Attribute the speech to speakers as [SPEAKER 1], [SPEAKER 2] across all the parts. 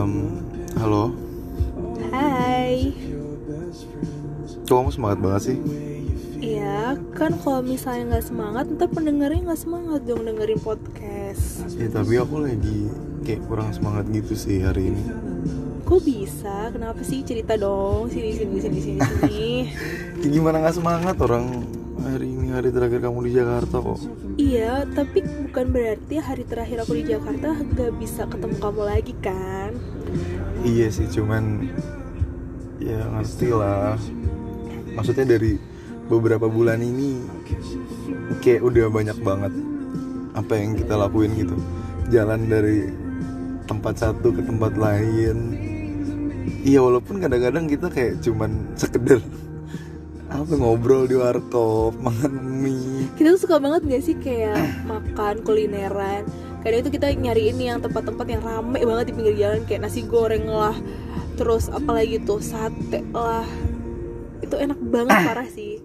[SPEAKER 1] Em, halo,
[SPEAKER 2] Hai.
[SPEAKER 1] kok kamu semangat banget sih?
[SPEAKER 2] Iya, kan kalau misalnya nggak semangat, ntar pendengarnya nggak semangat dong dengerin podcast.
[SPEAKER 1] Ya tapi aku lagi kayak kurang semangat gitu sih hari ini.
[SPEAKER 2] Kok bisa? Kenapa sih? Cerita dong. Sini, sini, sini, sini, sini.
[SPEAKER 1] Gimana nggak semangat orang hari ini hari terakhir kamu di Jakarta kok?
[SPEAKER 2] iya, tapi bukan berarti hari terakhir aku di Jakarta nggak bisa ketemu kamu lagi kan?
[SPEAKER 1] Iya sih, cuman ya ngerti lah. Maksudnya dari beberapa bulan ini kayak udah banyak banget apa yang kita lakuin gitu. Jalan dari tempat satu ke tempat lain. Iya walaupun kadang-kadang kita kayak cuman sekedar apa ngobrol di warkop, makan mie.
[SPEAKER 2] Kita tuh suka banget gak sih kayak makan kulineran? Kadang itu kita nyariin yang tempat-tempat yang rame banget di pinggir jalan kayak nasi goreng lah, terus apalagi tuh sate lah. Itu enak banget parah sih.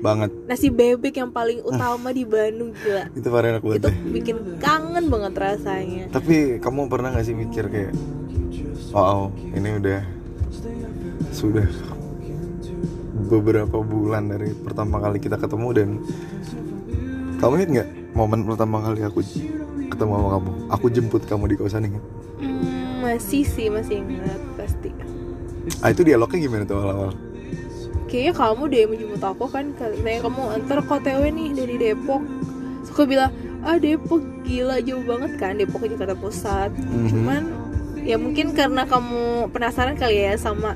[SPEAKER 1] Banget.
[SPEAKER 2] Nasi bebek yang paling utama di Bandung gila.
[SPEAKER 1] Itu parah enak banget
[SPEAKER 2] Itu bikin kangen banget rasanya.
[SPEAKER 1] Tapi kamu pernah gak sih mikir kayak Oh, ini udah Sudah Beberapa bulan dari pertama kali kita ketemu dan Kamu ingat gak momen pertama kali aku ketemu sama kamu Aku jemput kamu di kosan ingat
[SPEAKER 2] Hmm, masih sih masih ingat pasti.
[SPEAKER 1] Ah itu dialognya gimana tuh awal-awal
[SPEAKER 2] Kayaknya kamu deh yang menjemput aku kan Katanya kamu antar ke OTW nih dari Depok aku bilang Ah Depok gila jauh banget kan Depok Jakarta Pusat
[SPEAKER 1] Mhm.
[SPEAKER 2] Cuman ya mungkin karena kamu penasaran kali ya sama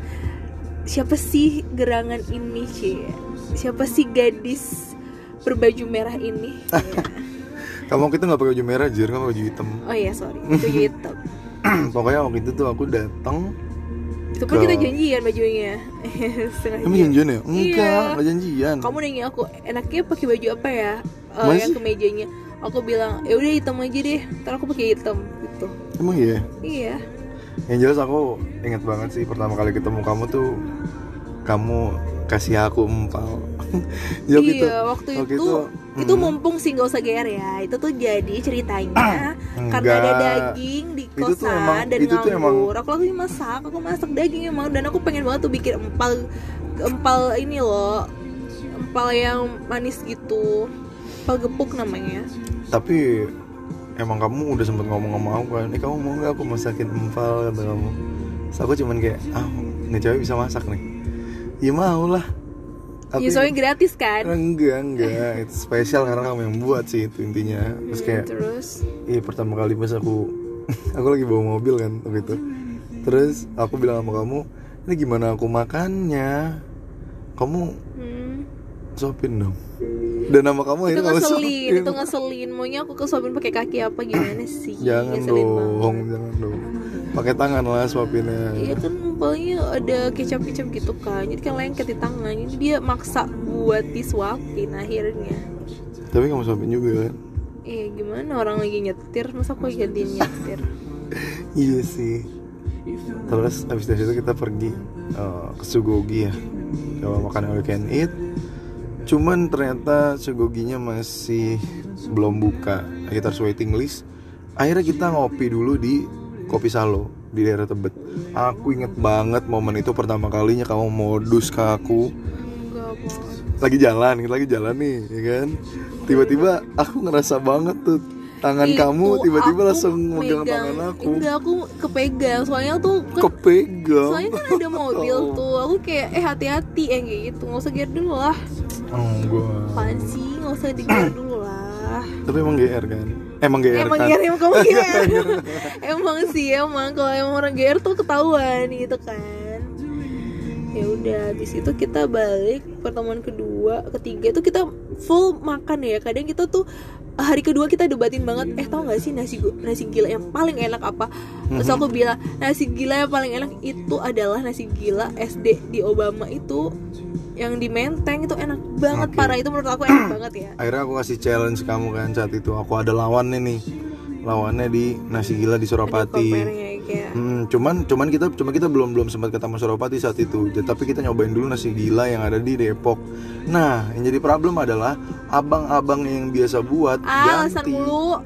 [SPEAKER 2] Siapa sih gerangan ini Cie Siapa sih gadis berbaju merah ini Ya.
[SPEAKER 1] Kamu waktu itu gak pakai baju merah Jir, kamu baju hitam
[SPEAKER 2] Oh iya sorry Baju hitam
[SPEAKER 1] Pokoknya waktu itu tuh aku datang
[SPEAKER 2] Itu
[SPEAKER 1] Ke-
[SPEAKER 2] kita janjian bajunya.
[SPEAKER 1] Kamu janjian ya? Enggak,
[SPEAKER 2] Iya.
[SPEAKER 1] gak janjian
[SPEAKER 2] kamu nanya aku enaknya pakai baju apa ya Eh, yang
[SPEAKER 1] sih?
[SPEAKER 2] ke mejanya aku bilang ya udah hitam aja deh ntar aku pakai hitam gitu
[SPEAKER 1] Emang iya?
[SPEAKER 2] iya
[SPEAKER 1] Yang jelas aku ingat banget sih pertama kali ketemu kamu tuh kamu kasih aku empal. Ya,
[SPEAKER 2] iya waktu,
[SPEAKER 1] waktu
[SPEAKER 2] itu itu,
[SPEAKER 1] hmm,
[SPEAKER 2] mumpung sih nggak usah GR ya. Itu tuh jadi ceritanya karena ada daging di
[SPEAKER 1] Itu tuh
[SPEAKER 2] kosan
[SPEAKER 1] emang-
[SPEAKER 2] dan
[SPEAKER 1] itu tuh
[SPEAKER 2] nganggur. Aku lagi masak aku masak daging emang. Dan aku pengen banget tuh bikin empal empal ini loh. Empal yang manis gitu. Empal gepuk namanya.
[SPEAKER 1] Tapi emang kamu udah sempet ngomong sama aku kan, eh kamu mau nggak aku masakin empal? kata kamu. Terus aku cuman kayak, ah ini cewek bisa masak nih. Ya mau lah.
[SPEAKER 2] Ya soalnya gratis kan
[SPEAKER 1] enggak enggak itu spesial karena kamu yang buat sih itu intinya terus
[SPEAKER 2] Hmm,
[SPEAKER 1] kayak
[SPEAKER 2] terus
[SPEAKER 1] Iya pertama kali pas aku aku lagi bawa mobil kan waktu itu. Terus aku bilang sama kamu, ini gimana aku makannya? Kamu
[SPEAKER 2] hmm.
[SPEAKER 1] suapin dong. Dan nama kamu
[SPEAKER 2] itu ngeselin itu ngeselin maunya aku kesuapin pakai kaki apa gimana sih
[SPEAKER 1] Jangan
[SPEAKER 2] Ngeselin
[SPEAKER 1] dong,
[SPEAKER 2] banget.
[SPEAKER 1] jangan dong. Pakai tangan lah suapinnya.
[SPEAKER 2] Iya empalnya ada kecap-kecap gitu kan Jadi kan lengket di tangan Jadi dia maksa buat disuapin akhirnya
[SPEAKER 1] Tapi kamu suapin juga kan?
[SPEAKER 2] Iya gimana orang lagi nyetir Masa aku gantiin nyetir
[SPEAKER 1] Iya sih. Terus habis dari situ kita pergi eh, ke Sugogi ya. Coba makan all you can eat. Cuman ternyata Sugoginya masih belum buka. Kita harus waiting list. Akhirnya kita ngopi dulu di Kopi Salo di daerah Tebet. Aku inget banget momen itu pertama kalinya kamu modus ke aku. Lagi jalan, kita lagi jalan nih, ya kan? Tiba-tiba aku ngerasa banget tuh tangan
[SPEAKER 2] Itu
[SPEAKER 1] kamu tiba-tiba langsung megang
[SPEAKER 2] megang-
[SPEAKER 1] tangan aku.
[SPEAKER 2] Enggak aku kepegang Soalnya tuh kan
[SPEAKER 1] Kepegang.
[SPEAKER 2] Soalnya kan ada mobil
[SPEAKER 1] Oh.
[SPEAKER 2] tuh Aku kayak eh hati-hati kayak gitu Nggak usah gear dulu lah
[SPEAKER 1] Enggak.
[SPEAKER 2] Apaan sih Nggak usah di gear dulu
[SPEAKER 1] Tapi emang GR kan? Emang GR
[SPEAKER 2] Emang
[SPEAKER 1] kan?
[SPEAKER 2] GR emang kamu GR Emang sih emang. Kalau emang orang GR tuh ketahuan gitu kan. Ya udah di situ kita balik pertemuan kedua ketiga tuh kita full makan ya. Kadang kita tuh hari kedua kita debatin banget eh tau gak sih nasi nasi gila yang paling enak apa? Terus aku bilang nasi gila yang paling enak itu adalah nasi gila SD di Obama itu yang di Menteng itu enak banget
[SPEAKER 1] Oke.
[SPEAKER 2] parah itu menurut aku enak banget ya
[SPEAKER 1] Akhirnya aku kasih challenge kamu kan saat itu Aku ada lawannya nih Lawannya di Nasi Gila di
[SPEAKER 2] kayak
[SPEAKER 1] Hmm, cuman cuman kita cuma kita belum belum sempat ketemu Suropati saat itu. Tapi kita nyobain dulu nasi gila yang ada di Depok. Nah, yang jadi problem adalah abang-abang yang biasa buat
[SPEAKER 2] ah
[SPEAKER 1] ganti.
[SPEAKER 2] mulu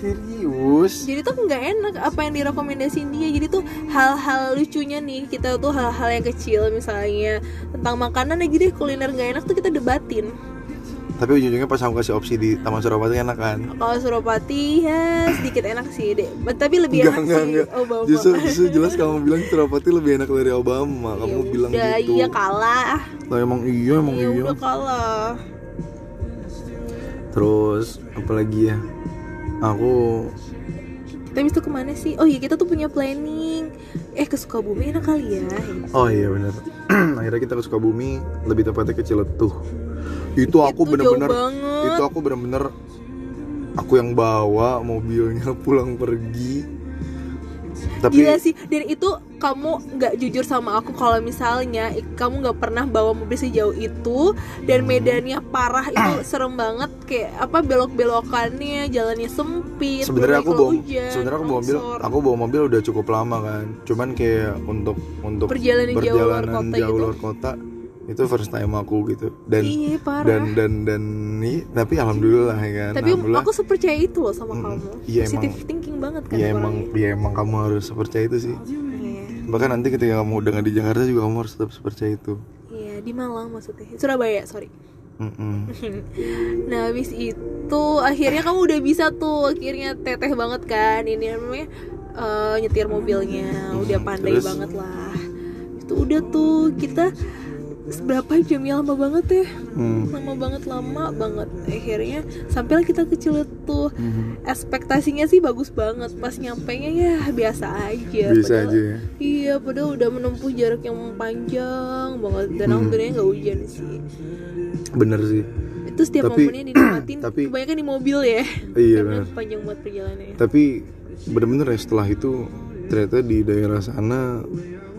[SPEAKER 1] serius?
[SPEAKER 2] Jadi tuh nggak enak apa yang direkomendasiin dia. Jadi tuh hal-hal lucunya nih kita tuh hal-hal yang kecil misalnya tentang makanan aja deh kuliner nggak enak tuh kita debatin.
[SPEAKER 1] Tapi ujung-ujungnya pas aku kasih opsi di Taman Suropati enak kan?
[SPEAKER 2] Kalau Suropati ya sedikit enak sih deh tapi lebih
[SPEAKER 1] Enggak,
[SPEAKER 2] enak
[SPEAKER 1] enggak,
[SPEAKER 2] sih
[SPEAKER 1] enggak.
[SPEAKER 2] Obama.
[SPEAKER 1] Justru, justru jelas kamu bilang Suropati lebih enak dari Obama. Kamu
[SPEAKER 2] Ya
[SPEAKER 1] bilang
[SPEAKER 2] udah,
[SPEAKER 1] gitu.
[SPEAKER 2] iya kalah.
[SPEAKER 1] Lah emang iya, emang
[SPEAKER 2] ya
[SPEAKER 1] iya.
[SPEAKER 2] udah kalah.
[SPEAKER 1] Terus, apalagi ya Aku
[SPEAKER 2] kita habis itu ke mana sih oh iya kita tuh punya planning eh ke Sukabumi enak kali ya
[SPEAKER 1] Oh iya benar. Akhirnya kita ke Sukabumi, lebih tepatnya ke Ciletuh. Itu aku
[SPEAKER 2] Itu
[SPEAKER 1] bener-bener itu aku bener-bener aku yang bawa mobilnya pulang pergi. Tapi
[SPEAKER 2] Gila sih dan itu kamu nggak jujur sama aku kalau misalnya kamu nggak pernah bawa mobil sejauh itu dan medannya parah itu serem banget kayak apa belok-belokannya jalannya sempit
[SPEAKER 1] sebenarnya aku bawa sebenarnya aku bawa mobil aku bawa mobil udah cukup lama kan. Cuman kayak untuk untuk
[SPEAKER 2] Perjalanan jauh luar
[SPEAKER 1] perjalanan
[SPEAKER 2] kota
[SPEAKER 1] jauh
[SPEAKER 2] gitu.
[SPEAKER 1] luar kota itu first time aku gitu. Dan
[SPEAKER 2] iya parah
[SPEAKER 1] dan dan dan nih tapi alhamdulillah ya kan.
[SPEAKER 2] tapi
[SPEAKER 1] alhamdulillah.
[SPEAKER 2] aku sepercaya itu loh sama kamu
[SPEAKER 1] Iya,
[SPEAKER 2] positive
[SPEAKER 1] emang.
[SPEAKER 2] thinking banget kan
[SPEAKER 1] ya emang ya emang kamu harus percaya itu sih. Bahkan nanti ketika kamu udah nggak di Jakarta juga kamu harus tetap percaya itu.
[SPEAKER 2] Iya di Malang maksudnya. Surabaya sorry. Nah habis itu akhirnya kamu udah bisa tuh. Akhirnya teteh banget kan. Ini namanya? Eh, nyetir mobilnya. Udah pandai
[SPEAKER 1] terus?
[SPEAKER 2] banget lah. Itu udah tuh. Kita berapa jam ya lama banget ya
[SPEAKER 1] Hmm.
[SPEAKER 2] lama banget lama banget akhirnya sampailah kita ke Ciletuh
[SPEAKER 1] Mhm.
[SPEAKER 2] ekspektasinya sih bagus banget pas nyampe nya ya biasa aja
[SPEAKER 1] Bisa
[SPEAKER 2] Padahal-
[SPEAKER 1] aja ya.
[SPEAKER 2] iya padahal udah menempuh jarak yang panjang banget dan
[SPEAKER 1] Hmm.
[SPEAKER 2] alhamdulillah nggak hujan sih
[SPEAKER 1] Bener sih.
[SPEAKER 2] itu setiap
[SPEAKER 1] Tapi-
[SPEAKER 2] momennya dinikmatin
[SPEAKER 1] tapi-
[SPEAKER 2] kebanyakan di mobil ya
[SPEAKER 1] Iya
[SPEAKER 2] karena
[SPEAKER 1] bener.
[SPEAKER 2] panjang banget perjalanannya
[SPEAKER 1] Tapi bener-bener ya setelah itu ternyata di daerah sana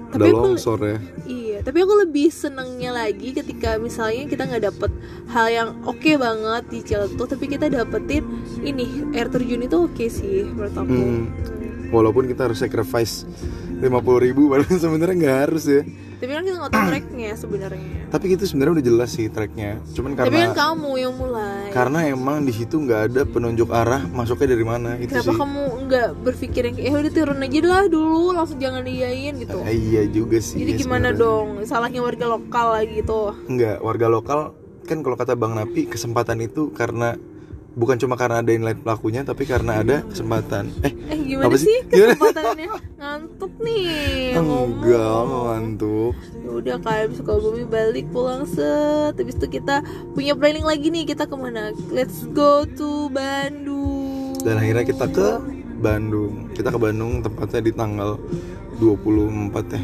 [SPEAKER 2] Tapi
[SPEAKER 1] ada longsor ya.
[SPEAKER 2] iya tapi aku lebih senengnya lagi ketika misalnya kita nggak dapet hal yang oke banget di Ciletuh tapi kita dapetin ini air terjun itu oke sih menurut aku
[SPEAKER 1] Hmm. Walaupun kita harus sacrifice 50.000 ribu padahal sebenarnya nggak harus ya.
[SPEAKER 2] Tapi kan kita nggak tahu tracknya sebenarnya
[SPEAKER 1] Tapi itu sebenarnya udah jelas sih tracknya. Cuman
[SPEAKER 2] tapi
[SPEAKER 1] karena
[SPEAKER 2] kan kamu yang mulai
[SPEAKER 1] karena emang di situ nggak ada penunjuk arah masuknya dari mana itu
[SPEAKER 2] kenapa
[SPEAKER 1] sih.
[SPEAKER 2] kamu nggak berpikir yang eh udah turun aja lah dulu langsung jangan diain gitu
[SPEAKER 1] Eh, iya juga sih.
[SPEAKER 2] jadi
[SPEAKER 1] ya
[SPEAKER 2] gimana
[SPEAKER 1] sebenarnya.
[SPEAKER 2] dong salahnya warga lokal lagi tuh
[SPEAKER 1] Enggak, warga lokal kan kalau kata Bang Napi kesempatan itu karena bukan cuma karena ada inline pelakunya tapi karena ada kesempatan. Eh,
[SPEAKER 2] Eh gimana
[SPEAKER 1] Apa
[SPEAKER 2] sih
[SPEAKER 1] sih?
[SPEAKER 2] kesempatannya ngantuk nih
[SPEAKER 1] enggak ngantuk.
[SPEAKER 2] Ya udah kan Sukabumi balik pulang set Habis itu kita punya planning lagi nih kita ke mana Let's go to Bandung
[SPEAKER 1] Dan akhirnya kita ke Bandung. Kita ke Bandung tempatnya di tanggal 24 ya.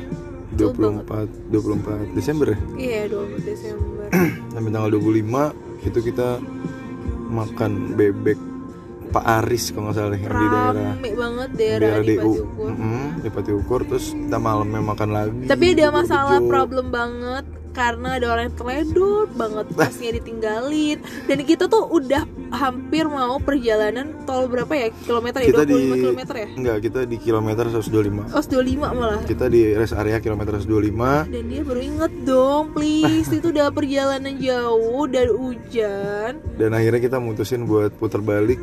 [SPEAKER 1] 24 24 Desember ya.
[SPEAKER 2] Iya 20 Desember
[SPEAKER 1] Sampai tanggal 25 itu kita makan bebek Pak Aris kalau nggak salah yang di daerah
[SPEAKER 2] Rame banget
[SPEAKER 1] di
[SPEAKER 2] daerah
[SPEAKER 1] daerah
[SPEAKER 2] di
[SPEAKER 1] DU.
[SPEAKER 2] Patiukur
[SPEAKER 1] Mm-mm, di Patiukur terus kita malamnya makan lagi.
[SPEAKER 2] Tapi ada
[SPEAKER 1] di
[SPEAKER 2] masalah problem banget karena ada orang yang teledor banget pasnya ditinggalin. Dan kita tuh udah hampir mau perjalanan tol berapa ya? Kilometer ya?
[SPEAKER 1] Kita
[SPEAKER 2] 25
[SPEAKER 1] di
[SPEAKER 2] kilometer ya?
[SPEAKER 1] Enggak, kita di kilometer 125.
[SPEAKER 2] oh 25 malah.
[SPEAKER 1] Kita di rest area kilometer 125.
[SPEAKER 2] dan dia baru inget dong please. Itu udah perjalanan jauh dan hujan.
[SPEAKER 1] Dan akhirnya kita mutusin buat putar balik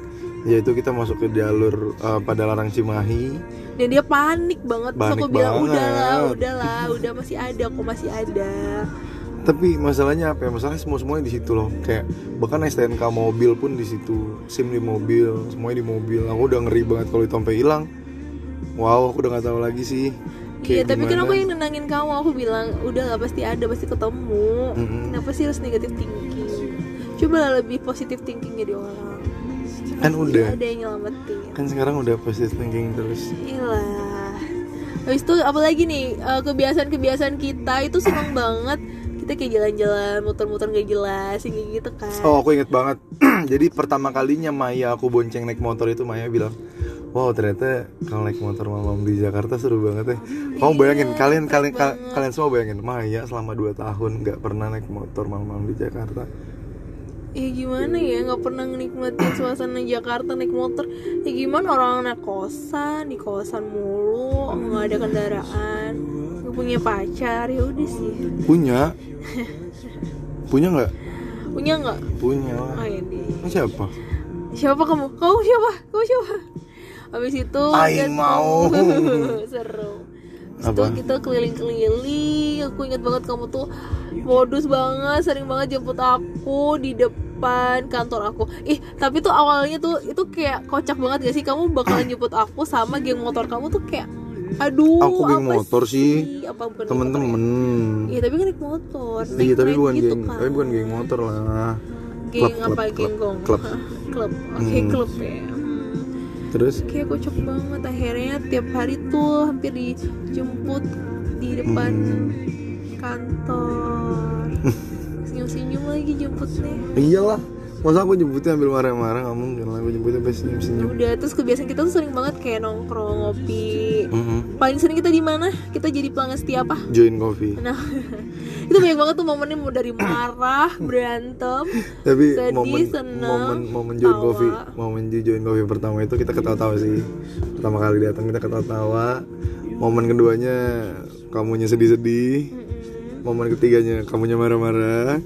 [SPEAKER 1] yaitu kita masuk ke jalur uh, pada larang Cimahi
[SPEAKER 2] dan dia panik banget terus
[SPEAKER 1] Panik
[SPEAKER 2] aku bilang
[SPEAKER 1] banget.
[SPEAKER 2] udahlah udahlah udah masih ada kok masih ada
[SPEAKER 1] tapi masalahnya apa ya masalahnya semua semuanya di situ loh kayak bahkan STNK mobil pun di situ SIM di mobil semuanya di mobil aku udah ngeri banget kalau itu sampai hilang wow aku udah nggak tahu lagi sih
[SPEAKER 2] Iya, tapi kan aku yang nenangin kamu, aku bilang udah lah pasti ada, pasti ketemu.
[SPEAKER 1] Mm-mm.
[SPEAKER 2] Kenapa sih harus negatif thinking? Coba lah lebih positif thinking jadi orang.
[SPEAKER 1] Kan udah
[SPEAKER 2] Ada yang nyelamatin.
[SPEAKER 1] kan sekarang udah positive thinking terus
[SPEAKER 2] Iyalah. Habis itu apalagi nih eh, kebiasaan-kebiasaan kita itu seneng banget. Kita kayak jalan-jalan, muter-muter gak jelas, kayak gitu kan.
[SPEAKER 1] Oh aku inget banget Jadi pertama kalinya Maya aku bonceng naik motor itu Maya bilang Wow ternyata kalau naik motor malam di Jakarta seru banget ya Kamu bayangin kalian kalian kal- kalian semua bayangin Maya selama 2 tahun nggak pernah naik motor malam-malam di Jakarta
[SPEAKER 2] Ya gimana ya nggak pernah nikmatin suasana Jakarta naik motor. Ya gimana orang naik kosan di kosan mulu nggak ada kendaraan. Nggak punya pacar ya udah sih.
[SPEAKER 1] Punya? Punya nggak?
[SPEAKER 2] punya nggak?
[SPEAKER 1] Punya.
[SPEAKER 2] Oh ini
[SPEAKER 1] Siapa?
[SPEAKER 2] siapa kamu? Kamu siapa? Kamu siapa? Habis itu
[SPEAKER 1] Aing
[SPEAKER 2] kita-
[SPEAKER 1] mau.
[SPEAKER 2] seru Itu kita keliling-keliling aku ingat banget kamu tuh modus banget sering banget jemput aku di depan kantor aku ih tapi tuh awalnya tuh itu kayak kocak banget gak sih kamu bakalan jemput aku sama geng motor kamu tuh kayak aduh
[SPEAKER 1] Aku geng motor sih.
[SPEAKER 2] apa bukan geng
[SPEAKER 1] temen-temen
[SPEAKER 2] ya? iya tapi kan naik motor
[SPEAKER 1] iya tapi bukan
[SPEAKER 2] gitu
[SPEAKER 1] geng
[SPEAKER 2] kan.
[SPEAKER 1] tapi bukan geng motor lah
[SPEAKER 2] geng
[SPEAKER 1] Klub,
[SPEAKER 2] apa
[SPEAKER 1] klub,
[SPEAKER 2] geng gong
[SPEAKER 1] klub.
[SPEAKER 2] Klub oke
[SPEAKER 1] Hmm.
[SPEAKER 2] klub ya.
[SPEAKER 1] Terus?
[SPEAKER 2] Kayak kocak banget. Akhirnya tiap hari tuh hampir dijemput di depan
[SPEAKER 1] Hmm.
[SPEAKER 2] kantor. Senyum-senyum lagi jemputnya.
[SPEAKER 1] Iyalah. Masa aku jemputnya ambil marah-marah? Nggak mungkin lah aku jemputnya sampai senyum-senyum.
[SPEAKER 2] Udah terus kebiasaan kita tuh sering banget kayak nongkrong ngopi.
[SPEAKER 1] Mhm.
[SPEAKER 2] paling sering kita di mana? Kita jadi pelanggan setia apa?
[SPEAKER 1] Join coffee.
[SPEAKER 2] Nah itu banyak banget tuh momennya mau dari marah berantem
[SPEAKER 1] tapi
[SPEAKER 2] Sedih,
[SPEAKER 1] momen
[SPEAKER 2] seneng,
[SPEAKER 1] momen momen join
[SPEAKER 2] tawa.
[SPEAKER 1] coffee momen join coffee pertama itu kita ketawa-tawa sih. Pertama kali datang kita ketawa-tawa. Momen keduanya kamunya sedih-sedih. Momen ketiganya kamunya marah-marah.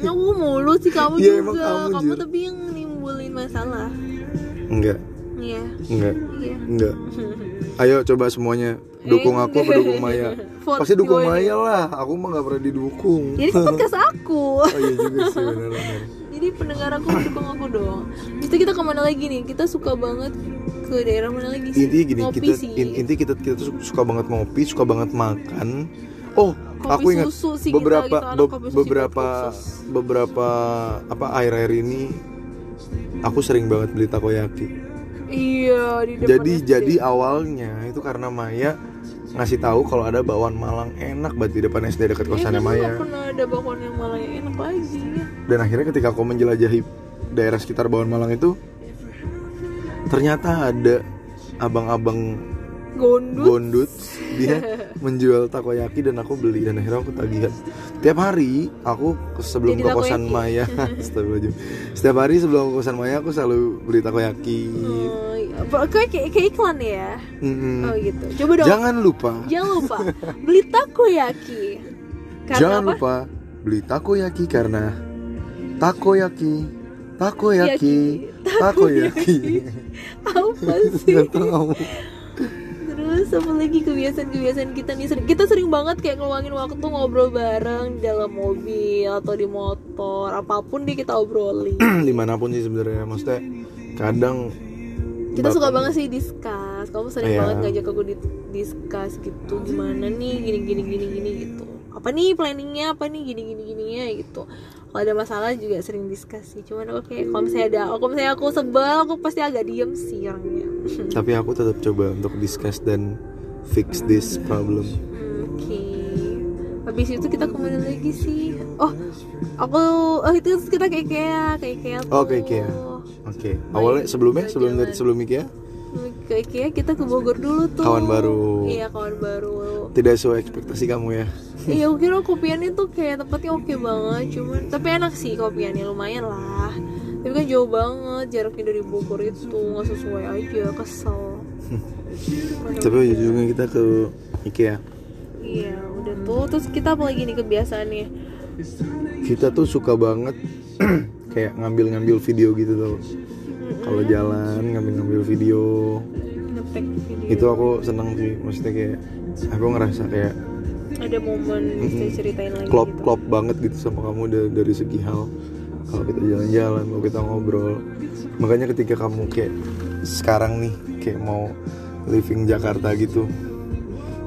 [SPEAKER 2] Aku mulu sih kamu
[SPEAKER 1] Iya,
[SPEAKER 2] juga.
[SPEAKER 1] emang kamu,
[SPEAKER 2] kamu tapi yang nimbulin masalah.
[SPEAKER 1] Enggak
[SPEAKER 2] iya.
[SPEAKER 1] Enggak.
[SPEAKER 2] Iya.
[SPEAKER 1] Enggak. Ayo coba semuanya. Dukung aku apa dukung Maya? Pasti dukung Maya lah. Aku mah nggak pernah didukung.
[SPEAKER 2] Jadi podcast aku.
[SPEAKER 1] Oh iya juga sih benar-benar
[SPEAKER 2] jadi pendengar aku dukung aku dong. Itu kita ke mana lagi nih? Kita suka banget ke daerah mana lagi sih?
[SPEAKER 1] Intinya gini
[SPEAKER 2] Ngopi
[SPEAKER 1] kita
[SPEAKER 2] sih.
[SPEAKER 1] in- intinya kita kita tuh suka banget ngopi suka banget makan. Oh
[SPEAKER 2] Kopi
[SPEAKER 1] aku ingat
[SPEAKER 2] susu sih kita
[SPEAKER 1] beberapa
[SPEAKER 2] gitu, anak
[SPEAKER 1] be-
[SPEAKER 2] kopi susu
[SPEAKER 1] beberapa beberapa apa air-air ini aku sering banget beli takoyaki
[SPEAKER 2] iya di depan
[SPEAKER 1] jadi
[SPEAKER 2] SD.
[SPEAKER 1] jadi awalnya itu karena Maya ngasih tahu kalau ada bakwan Malang enak banget di depan SD dekat
[SPEAKER 2] Eh,
[SPEAKER 1] kosannya Maya
[SPEAKER 2] nggak pernah ada bakwan yang malah yang enak lagi
[SPEAKER 1] dan akhirnya ketika aku menjelajahi daerah sekitar Bawang Malang itu ternyata ada abang-abang
[SPEAKER 2] gondut.
[SPEAKER 1] Gondut. Dia menjual takoyaki dan aku beli. Dan akhirnya aku tagihan. Tiap hari aku sebelum
[SPEAKER 2] Jadi
[SPEAKER 1] ke kosan
[SPEAKER 2] takoyaki?
[SPEAKER 1] Maya. Setiap hari sebelum ke kosan Maya aku selalu beli takoyaki.
[SPEAKER 2] Oh, iya. Apa- kayak kayak iklan ya?
[SPEAKER 1] Mm-mm.
[SPEAKER 2] oh gitu. Coba dong.
[SPEAKER 1] Jangan lupa.
[SPEAKER 2] Jangan lupa. Beli takoyaki. Karena
[SPEAKER 1] jangan
[SPEAKER 2] apa?
[SPEAKER 1] lupa beli takoyaki karena takoyaki takoyaki takoyaki.
[SPEAKER 2] Apa sih? Apa lagi kebiasaan-kebiasaan kita nih sering kita sering banget kayak ngeluangin waktu ngobrol bareng di dalam mobil atau di motor apa pun deh kita obrolin.
[SPEAKER 1] di mana pun sih sebenarnya maksudnya kadang
[SPEAKER 2] Kita
[SPEAKER 1] bahkan-
[SPEAKER 2] suka banget sih discuss. Kamu sering
[SPEAKER 1] Iya.
[SPEAKER 2] banget ngajak aku di discuss gitu gimana nih gini gini gini gini gitu. Apa nih planningnya apa nih gini gini gininya gitu. Kalau ada masalah juga sering discuss sih. Cuman aku kayak kalau misalnya ada kalau misalnya aku sebel aku pasti agak diem sih orangnya.
[SPEAKER 1] tapi aku tetap coba untuk discuss dan fix this problem
[SPEAKER 2] Oke. Habis itu kita ke mana lagi sih? Oh, aku oh itu kita kayak kayak kayak kayak
[SPEAKER 1] Oh, ke IKEA. oke awalnya sebelumnya sebelum dari sebelum IKEA
[SPEAKER 2] Ke IKEA kita ke Bogor dulu tuh.
[SPEAKER 1] Kawan baru.
[SPEAKER 2] Iya kawan baru.
[SPEAKER 1] tidak sesuai ekspektasi kamu ya
[SPEAKER 2] Iya, kira kopiannya tuh kayak tempatnya oke banget, cuman tapi enak sih kopiannya lumayan lah. Tapi kan jauh banget jaraknya dari Bogor itu nggak sesuai aja, kesel.
[SPEAKER 1] tapi ujungnya kita ke IKEA
[SPEAKER 2] Iya, udah tuh. Terus kita apa lagi nih kebiasaannya?
[SPEAKER 1] kita tuh suka banget kayak ngambil-ngambil video gitu tuh kalau jalan ngambil-ngambil video
[SPEAKER 2] video.
[SPEAKER 1] itu aku seneng sih maksudnya kayak aku ngerasa kayak
[SPEAKER 2] ada momen bisa ceritain lagi
[SPEAKER 1] klop
[SPEAKER 2] gitu.
[SPEAKER 1] klop banget gitu sama kamu da- dari segi hal kalau kita jalan-jalan kalau kita ngobrol makanya ketika kamu kayak sekarang nih kayak mau living Jakarta gitu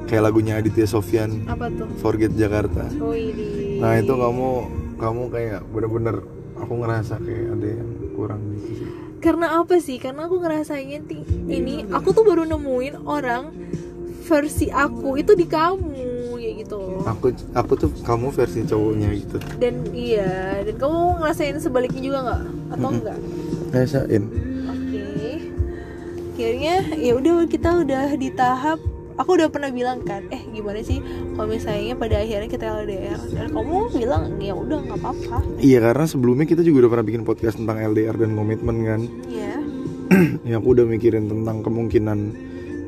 [SPEAKER 1] kayak lagunya Aditya Sofyan
[SPEAKER 2] Apa tuh?
[SPEAKER 1] Forget Jakarta
[SPEAKER 2] Oh ini.
[SPEAKER 1] nah itu kamu kamu kayak bener-bener aku ngerasa kayak ada yang kurang gitu sih
[SPEAKER 2] Karena apa sih? Karena aku ngerasain ini aku tuh baru nemuin orang versi aku itu di kamu.
[SPEAKER 1] Aku aku tuh kamu versi cowoknya gitu
[SPEAKER 2] Dan iya, dan kamu ngerasain sebaliknya juga nggak? Atau enggak?
[SPEAKER 1] rasain
[SPEAKER 2] Oke. Akhirnya ya udah kita udah di tahap aku udah pernah bilang kan, eh gimana sih kalau misalnya pada akhirnya kita LDR dan kamu bilang ya udah nggak apa-apa.
[SPEAKER 1] iya karena sebelumnya kita juga udah pernah bikin podcast tentang LDR dan komitmen kan
[SPEAKER 2] Iya.
[SPEAKER 1] ya aku udah mikirin tentang kemungkinan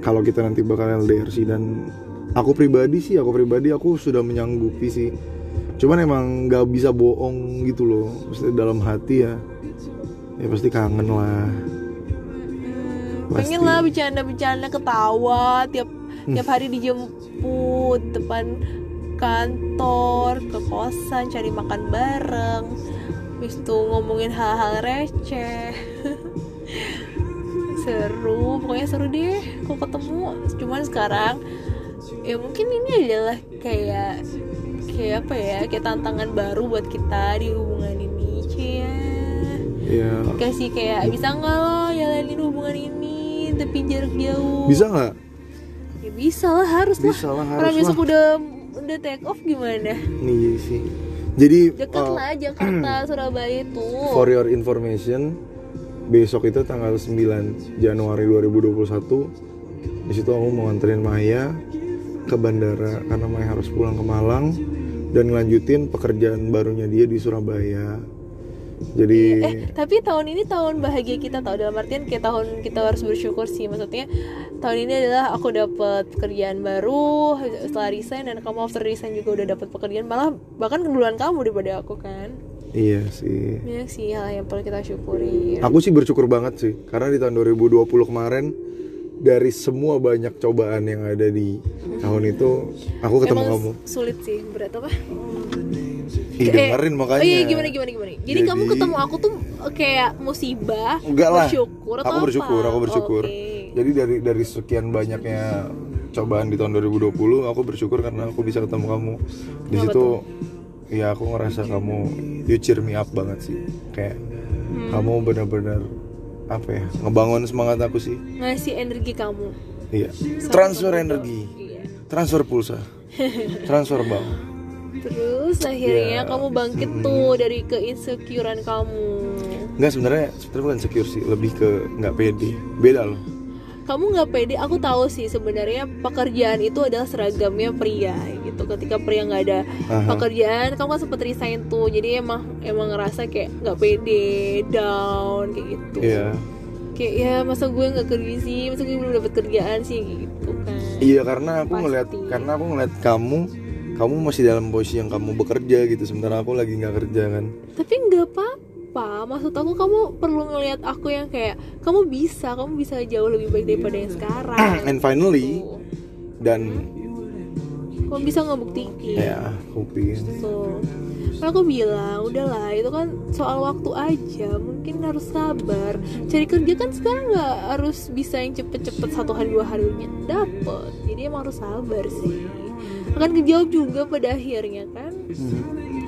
[SPEAKER 1] kalau kita nanti bakal LDR sih dan aku pribadi sih aku pribadi aku sudah menyanggupi sih. Cuman emang nggak bisa bohong gitu loh maksudnya dalam hati ya. Ya pasti kangen lah.
[SPEAKER 2] Hmm,
[SPEAKER 1] Pasti.
[SPEAKER 2] pengen lah bercanda-bercanda ketawa tiap tiap hari dijemput depan kantor ke kosan cari makan bareng. Habis itu ngomongin hal-hal receh. Seru pokoknya seru deh kok ketemu. Cuman sekarang ya mungkin ini adalah kayak kayak apa ya kayak tantangan baru buat kita di hubungan ini cia
[SPEAKER 1] ya
[SPEAKER 2] kasih kayak bisa nggak lo jalanin hubungan ini tapi jarak jauh?
[SPEAKER 1] Bisa nggak?
[SPEAKER 2] Ya bisa lah harus
[SPEAKER 1] Bisa lah,
[SPEAKER 2] orang
[SPEAKER 1] harus
[SPEAKER 2] besok
[SPEAKER 1] lah.
[SPEAKER 2] udah udah take off gimana?
[SPEAKER 1] Nih sih. Jadi
[SPEAKER 2] dekat
[SPEAKER 1] uh,
[SPEAKER 2] lah Jakarta Surabaya itu.
[SPEAKER 1] For your information besok itu tanggal 9 Januari 2021 di situ aku mau nganterin Maya ke bandara karena Maya harus pulang ke Malang dan ngelanjutin pekerjaan barunya dia di Surabaya. Jadi
[SPEAKER 2] eh tapi tahun ini tahun bahagia kita tau dalam artian kayak tahun kita harus bersyukur sih. Maksudnya tahun ini adalah aku dapat pekerjaan baru setelah resign dan kamu after resign juga udah dapat pekerjaan. Malah bahkan keduluan kamu daripada aku kan.
[SPEAKER 1] Iya sih.
[SPEAKER 2] Banyak sih hal yang perlu kita syukuri.
[SPEAKER 1] Aku sih bersyukur banget sih karena di tahun 2020 kemarin dari semua banyak cobaan yang ada di tahun itu aku ketemu
[SPEAKER 2] Emang
[SPEAKER 1] kamu
[SPEAKER 2] sulit sih berat apa
[SPEAKER 1] Ih, dengerin makanya
[SPEAKER 2] Oh iya gimana gimana gimana. Jadi,
[SPEAKER 1] Jadi-
[SPEAKER 2] kamu ketemu aku tuh kayak musibah,
[SPEAKER 1] Enggak lah.
[SPEAKER 2] bersyukur atau
[SPEAKER 1] aku bersyukur,
[SPEAKER 2] apa?
[SPEAKER 1] aku bersyukur.
[SPEAKER 2] Oke.
[SPEAKER 1] Jadi dari dari sekian banyaknya cobaan di tahun 2020, aku bersyukur karena aku bisa ketemu kamu. Di situ ya aku ngerasa kamu you cheer me up banget sih. Kayak
[SPEAKER 2] Hmm.
[SPEAKER 1] kamu benar-benar apa ya? Ngebangun semangat aku sih.
[SPEAKER 2] Ngasih energi kamu.
[SPEAKER 1] Iya.
[SPEAKER 2] Sama
[SPEAKER 1] Transfer energi,
[SPEAKER 2] Iya.
[SPEAKER 1] transfer pulsa. Transfer bank.
[SPEAKER 2] Terus akhirnya
[SPEAKER 1] Ya.
[SPEAKER 2] kamu bangkit tuh dari keinsecurean kamu.
[SPEAKER 1] Enggak sebenarnya sebenarnya bukan secure sih, lebih ke nggak pede. Beda loh.
[SPEAKER 2] Kamu nggak pede, aku tahu sih sebenarnya pekerjaan itu adalah seragamnya pria gitu. Ketika pria nggak ada
[SPEAKER 1] Aha.
[SPEAKER 2] pekerjaan, kamu kan sempet resign tuh. Jadi emang emang ngerasa kayak nggak pede, down kayak gitu.
[SPEAKER 1] Iya.
[SPEAKER 2] kayak ya masa gue nggak kerja sih masa gue belum dapat kerjaan sih gitu kan
[SPEAKER 1] Iya karena aku
[SPEAKER 2] Pasti.
[SPEAKER 1] ngeliat karena aku ngeliat kamu kamu masih dalam posisi yang kamu bekerja gitu sementara aku lagi nggak kerja kan.
[SPEAKER 2] tapi nggak apa-apa maksud aku kamu perlu ngelihat aku yang kayak kamu bisa kamu bisa jauh lebih baik daripada yang sekarang
[SPEAKER 1] And finally
[SPEAKER 2] Tuh.
[SPEAKER 1] dan
[SPEAKER 2] kamu bisa ngebuktiin
[SPEAKER 1] ya.
[SPEAKER 2] Tuh. Kan aku bilang, udahlah itu kan soal waktu aja Mungkin harus sabar Cari kerja kan sekarang nggak harus bisa yang cepet-cepet Satu hari dua hari dapet Jadi emang harus sabar sih Akan kejawab juga pada akhirnya kan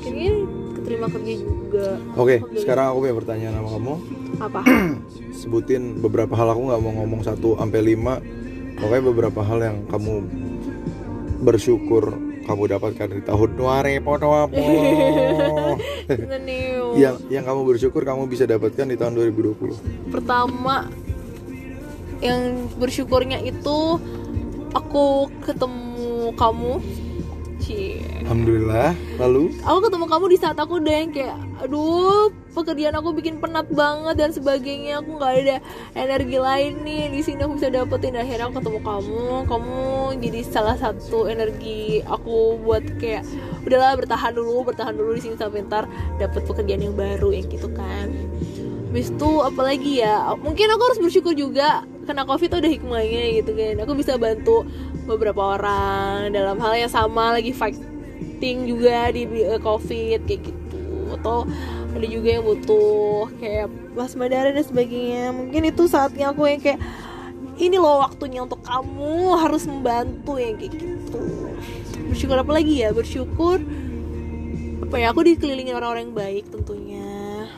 [SPEAKER 2] Akhirnya keterima kerja juga
[SPEAKER 1] Oke,
[SPEAKER 2] Alhamdulillah.
[SPEAKER 1] sekarang aku punya pertanyaan sama kamu.
[SPEAKER 2] Apa?
[SPEAKER 1] Sebutin beberapa hal aku nggak mau ngomong satu sampai lima. Pokoknya beberapa hal yang kamu bersyukur kamu dapatkan di tahun 2020.
[SPEAKER 2] Neneo.
[SPEAKER 1] yang yang kamu bersyukur kamu bisa dapatkan di tahun 2020.
[SPEAKER 2] Pertama Yang bersyukurnya itu Aku ketemu kamu Cie
[SPEAKER 1] Alhamdulillah. Lalu
[SPEAKER 2] aku ketemu kamu di saat aku udah yang kayak aduh pekerjaan aku bikin penat banget dan sebagainya. Aku nggak ada energi lain nih. Di sini aku bisa dapetin akhirnya aku ketemu kamu. Kamu jadi salah satu energi aku buat kayak udahlah bertahan dulu bertahan dulu di sini sampai ntar dapet pekerjaan yang baru yang gitu kan. Habis itu apalagi ya? Mungkin aku harus bersyukur juga karena covid udah hikmahnya gitu kan. Aku bisa bantu beberapa orang dalam hal yang sama lagi fighting juga di, di, eh, covid kayak gitu. Atau ada juga yang butuh kayak plasma darah dan sebagainya. Mungkin itu saatnya aku yang kayak ini loh waktunya untuk kamu harus membantu yang kayak gitu. Bersyukur apa lagi ya? Bersyukur apa ya? Aku dikelilingi orang-orang yang baik tentunya.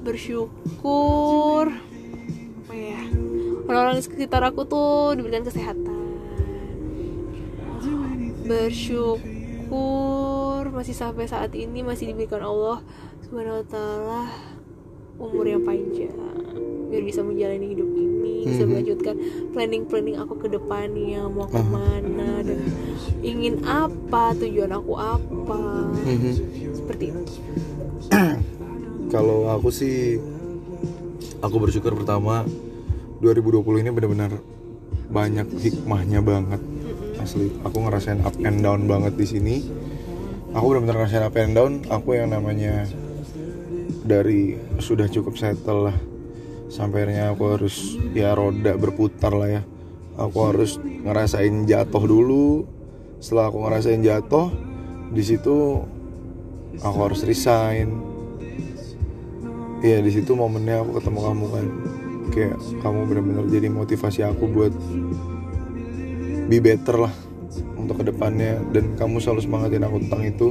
[SPEAKER 2] Bersyukur apa ya? Orang-orang di sekitar aku tuh diberikan kesehatan. Bersyukur masih sampai saat ini masih diberikan Allah subhanahu wa taala umur yang panjang biar bisa menjalani hidup ini bisa
[SPEAKER 1] Mhm.
[SPEAKER 2] melanjutkan planning-planning aku ke depannya mau ke mana dan ingin apa tujuan aku apa
[SPEAKER 1] Mhm.
[SPEAKER 2] seperti itu
[SPEAKER 1] Kalau aku sih aku bersyukur pertama 2020 ini benar-benar banyak hikmahnya banget. Asli, aku ngerasain up and down banget di sini. Aku benar-benar ngerasain up and down. Aku yang namanya dari sudah cukup settle lah. Sampainya aku harus ya roda berputar lah ya. Aku harus ngerasain jatuh dulu. Setelah aku ngerasain jatuh di situ aku harus resign. Iya di situ momennya aku ketemu kamu kan. Kayak kamu benar-benar jadi motivasi aku buat be better lah untuk ke depannya. Dan kamu selalu semangatin aku tentang itu.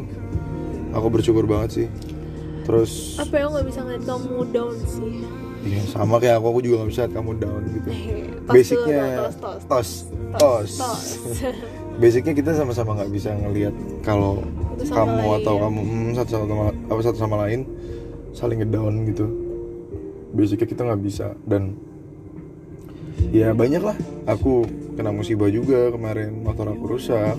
[SPEAKER 1] Aku bersyukur banget sih terus
[SPEAKER 2] apa yang nggak bisa ngeliat kamu down sih
[SPEAKER 1] Iya sama kayak aku, aku juga gak bisa liat kamu down gitu
[SPEAKER 2] Tos
[SPEAKER 1] Basicnya
[SPEAKER 2] dulu, tos, tos.
[SPEAKER 1] tos tos,
[SPEAKER 2] tos.
[SPEAKER 1] Basicnya kita sama-sama nggak bisa ngelihat kalau kamu
[SPEAKER 2] lain.
[SPEAKER 1] atau kamu hmm, satu sama apa satu sama lain saling ngedown gitu. Basicnya kita nggak bisa dan ya banyak lah. Aku kena musibah juga kemarin motor aku rusak.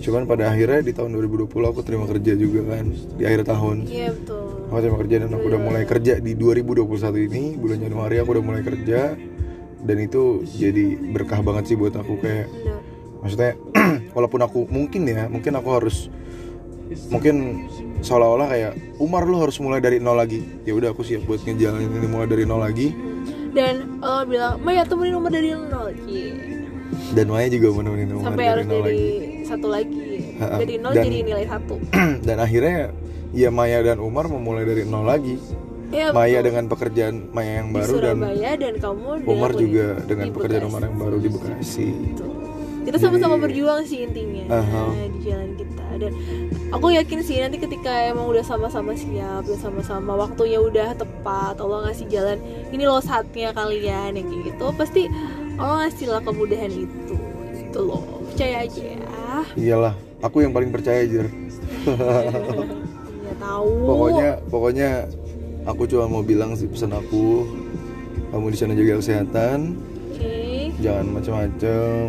[SPEAKER 1] Cuman pada akhirnya di tahun 2020 aku terima kerja juga kan di akhir tahun.
[SPEAKER 2] iya betul
[SPEAKER 1] Aku terima kerja dan aku udah mulai kerja di 2021 ini bulan Januari aku udah mulai kerja. Dan itu jadi berkah banget sih buat aku kayak maksudnya walaupun aku mungkin ya mungkin aku harus mungkin seolah-olah kayak Umar lu harus mulai dari nol lagi. Ya udah aku siap buat ngejalanin ini mulai dari nol lagi.
[SPEAKER 2] Dan lo bilang Maya temenin nomor dari nol. Cie.
[SPEAKER 1] dan Maya juga mau nemenin Umar
[SPEAKER 2] sampai
[SPEAKER 1] dari
[SPEAKER 2] harus
[SPEAKER 1] nol
[SPEAKER 2] dari
[SPEAKER 1] lagi.
[SPEAKER 2] satu lagi. Dari nol
[SPEAKER 1] Dan-
[SPEAKER 2] jadi nilai satu.
[SPEAKER 1] dan akhirnya ya Maya dan Umar memulai dari nol lagi
[SPEAKER 2] Iya,
[SPEAKER 1] Maya
[SPEAKER 2] betul.
[SPEAKER 1] dengan pekerjaan Maya yang
[SPEAKER 2] di
[SPEAKER 1] baru dan
[SPEAKER 2] dan kamu
[SPEAKER 1] Umar juga
[SPEAKER 2] di
[SPEAKER 1] dengan pekerjaan
[SPEAKER 2] Bekasi.
[SPEAKER 1] Umar yang baru di Bekasi
[SPEAKER 2] Gitu. kita sama-sama berjuang sih intinya
[SPEAKER 1] Aha.
[SPEAKER 2] di jalan kita dan aku yakin sih nanti ketika emang udah sama-sama siap udah sama-sama waktunya udah tepat Allah ngasih jalan ini loh saatnya kalian yang kayak gitu pasti Allah ngasih lah kemudahan itu itu loh percaya aja ya
[SPEAKER 1] iyalah aku yang paling percaya
[SPEAKER 2] ya tahu
[SPEAKER 1] pokoknya pokoknya aku cuma mau bilang sih pesan aku kamu di sana jaga kesehatan
[SPEAKER 2] oke
[SPEAKER 1] jangan macam-macam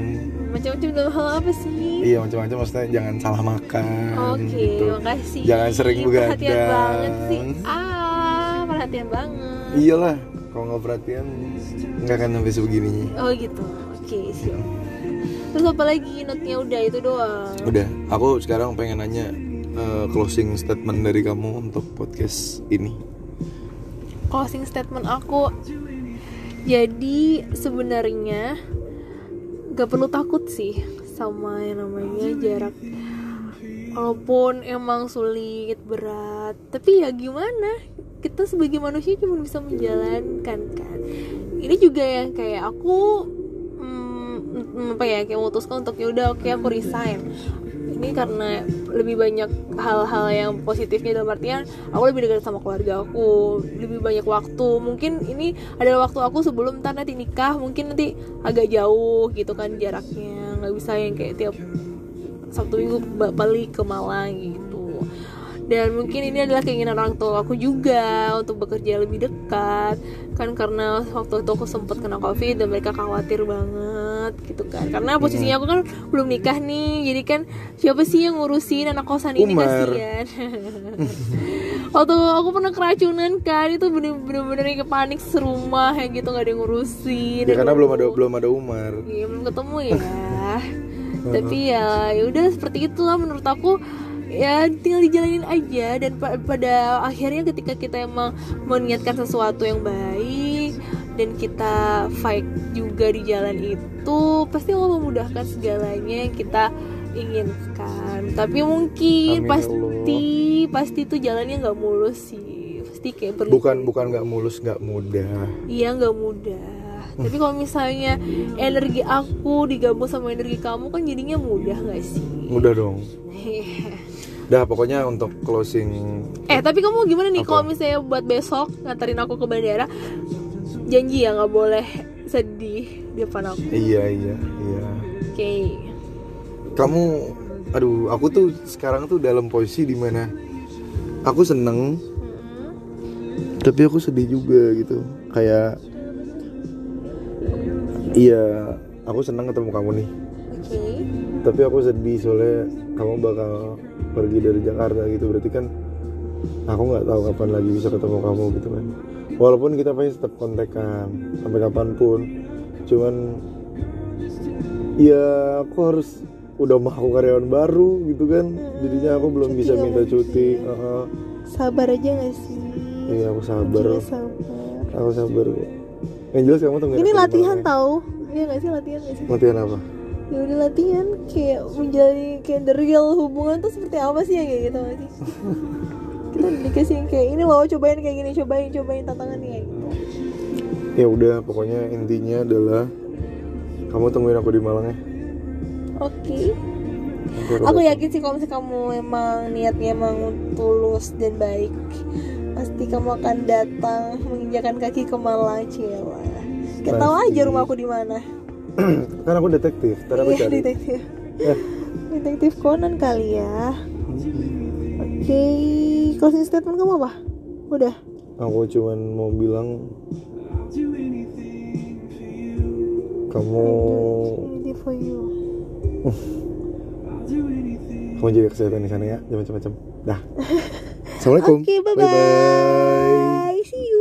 [SPEAKER 2] macam-macam dalam hal apa sih
[SPEAKER 1] iya macam-macam maksudnya jangan salah makan
[SPEAKER 2] Oke,
[SPEAKER 1] gitu
[SPEAKER 2] makasih.
[SPEAKER 1] Jangan sering
[SPEAKER 2] Perhatian
[SPEAKER 1] begadang.
[SPEAKER 2] banget sih. Ah, perhatian banget.
[SPEAKER 1] iyalah kalau nggak perhatian nggak akan sampai sebegininya
[SPEAKER 2] Oh gitu. Oke, siap. Terus apa lagi? Note-nya udah itu doang.
[SPEAKER 1] udah aku sekarang pengen nanya eh, closing statement dari kamu untuk podcast ini
[SPEAKER 2] Closing statement aku. Jadi sebenarnya gak perlu takut sih sama yang namanya jarak. Walaupun emang sulit, berat, tapi ya gimana? Kita sebagai manusia cuma bisa menjalankan kan. Ini juga yang kayak aku hmm, apa ya kayak memutuskan untuk ya udah oke aku resign ini karena lebih banyak hal-hal yang positifnya dalam artian aku lebih dekat sama keluarga aku lebih banyak waktu. Mungkin ini adalah waktu aku sebelum ntar nanti nikah mungkin nanti agak jauh gitu kan jaraknya. Nggak bisa yang kayak tiap Sabtu Minggu ba- balik ke Malang gitu dan mungkin ini adalah keinginan orang tua aku juga untuk bekerja lebih dekat. Kan karena waktu itu aku sempat kena covid dan mereka khawatir banget gitu kan. Karena posisinya aku kan belum nikah nih jadi kan siapa sih yang ngurusin anak kosan ini
[SPEAKER 1] Umar.
[SPEAKER 2] kasihan. Waktu aku pernah keracunan kan itu bener-bener kayak panik serumah yang gitu nggak ada yang ngurusin.
[SPEAKER 1] Ya karena belum ada belum ada Umar.
[SPEAKER 2] Iya, belum ketemu ya. Tapi ya ya udah seperti itulah menurut aku ya tinggal dijalanin aja dan pa- pada akhirnya ketika kita emang meniatkan sesuatu yang baik dan kita fight juga di jalan itu pasti Allah memudahkan segalanya yang kita inginkan. Tapi mungkin
[SPEAKER 1] Amin, ya
[SPEAKER 2] pasti pasti itu jalannya nggak mulus sih. Pasti kayak perlu
[SPEAKER 1] bukan bukan nggak mulus nggak mudah.
[SPEAKER 2] Iya nggak mudah. Tapi kalau misalnya energi aku digabung sama energi kamu kan jadinya mudah nggak sih?
[SPEAKER 1] mudah dong dah pokoknya untuk closing
[SPEAKER 2] eh tapi kamu gimana nih kalau misalnya buat besok nganterin aku ke bandara? Janji ya nggak boleh sedih di depan aku.
[SPEAKER 1] iya iya iya
[SPEAKER 2] Oke.
[SPEAKER 1] kamu aduh aku tuh sekarang tuh dalam posisi di mana aku seneng
[SPEAKER 2] Mm-mm.
[SPEAKER 1] tapi aku sedih juga gitu kayak iya aku seneng ketemu kamu nih
[SPEAKER 2] Oke.
[SPEAKER 1] tapi aku sedih soalnya kamu bakal pergi dari Jakarta gitu berarti kan aku nggak tahu kapan lagi bisa ketemu kamu gitu kan. Walaupun kita pasti tetap kontekan sampai kapan pun. Cuman ya aku harus udah mau aku karyawan baru gitu kan. Jadinya aku belum
[SPEAKER 2] Cuti
[SPEAKER 1] bisa minta cuti Heeh.
[SPEAKER 2] Sabar aja nggak sih?
[SPEAKER 1] iya aku sabar.
[SPEAKER 2] Sabar?
[SPEAKER 1] Aku sabar. Yang jelas kamu tungguin
[SPEAKER 2] ini latihan
[SPEAKER 1] ya.
[SPEAKER 2] tahu Iya gak sih latihan gak sih?
[SPEAKER 1] Latihan apa
[SPEAKER 2] ya udah latihan kayak menjalani kayak the real hubungan tuh seperti apa sih yang kayak gitu sih? Kita dikasih yang kayak ini loh cobain kayak gini cobain cobain tantangannya kayak gitu.
[SPEAKER 1] Ya udah pokoknya intinya adalah kamu tungguin aku di Malang ya.
[SPEAKER 2] Oke.
[SPEAKER 1] Nanti
[SPEAKER 2] aku yakin sih kalau misalnya kamu emang niatnya emang tulus dan baik pasti kamu akan datang menginjakan kaki ke Malang Cila kita tahu aja rumahku di mana
[SPEAKER 1] kan aku detektif ntar aku
[SPEAKER 2] iya
[SPEAKER 1] cari.
[SPEAKER 2] detektif.
[SPEAKER 1] Ya.
[SPEAKER 2] Detektif Conan kali ya. Oke closing statement kamu apa? Udah.
[SPEAKER 1] Aku cuman mau bilang kamu
[SPEAKER 2] for you.
[SPEAKER 1] Kamu jaga kesehatan di sana ya jangan macam-macam. Dah. Assalamualaikum.
[SPEAKER 2] Oke, bye
[SPEAKER 1] Bye-bye.
[SPEAKER 2] bye. See you.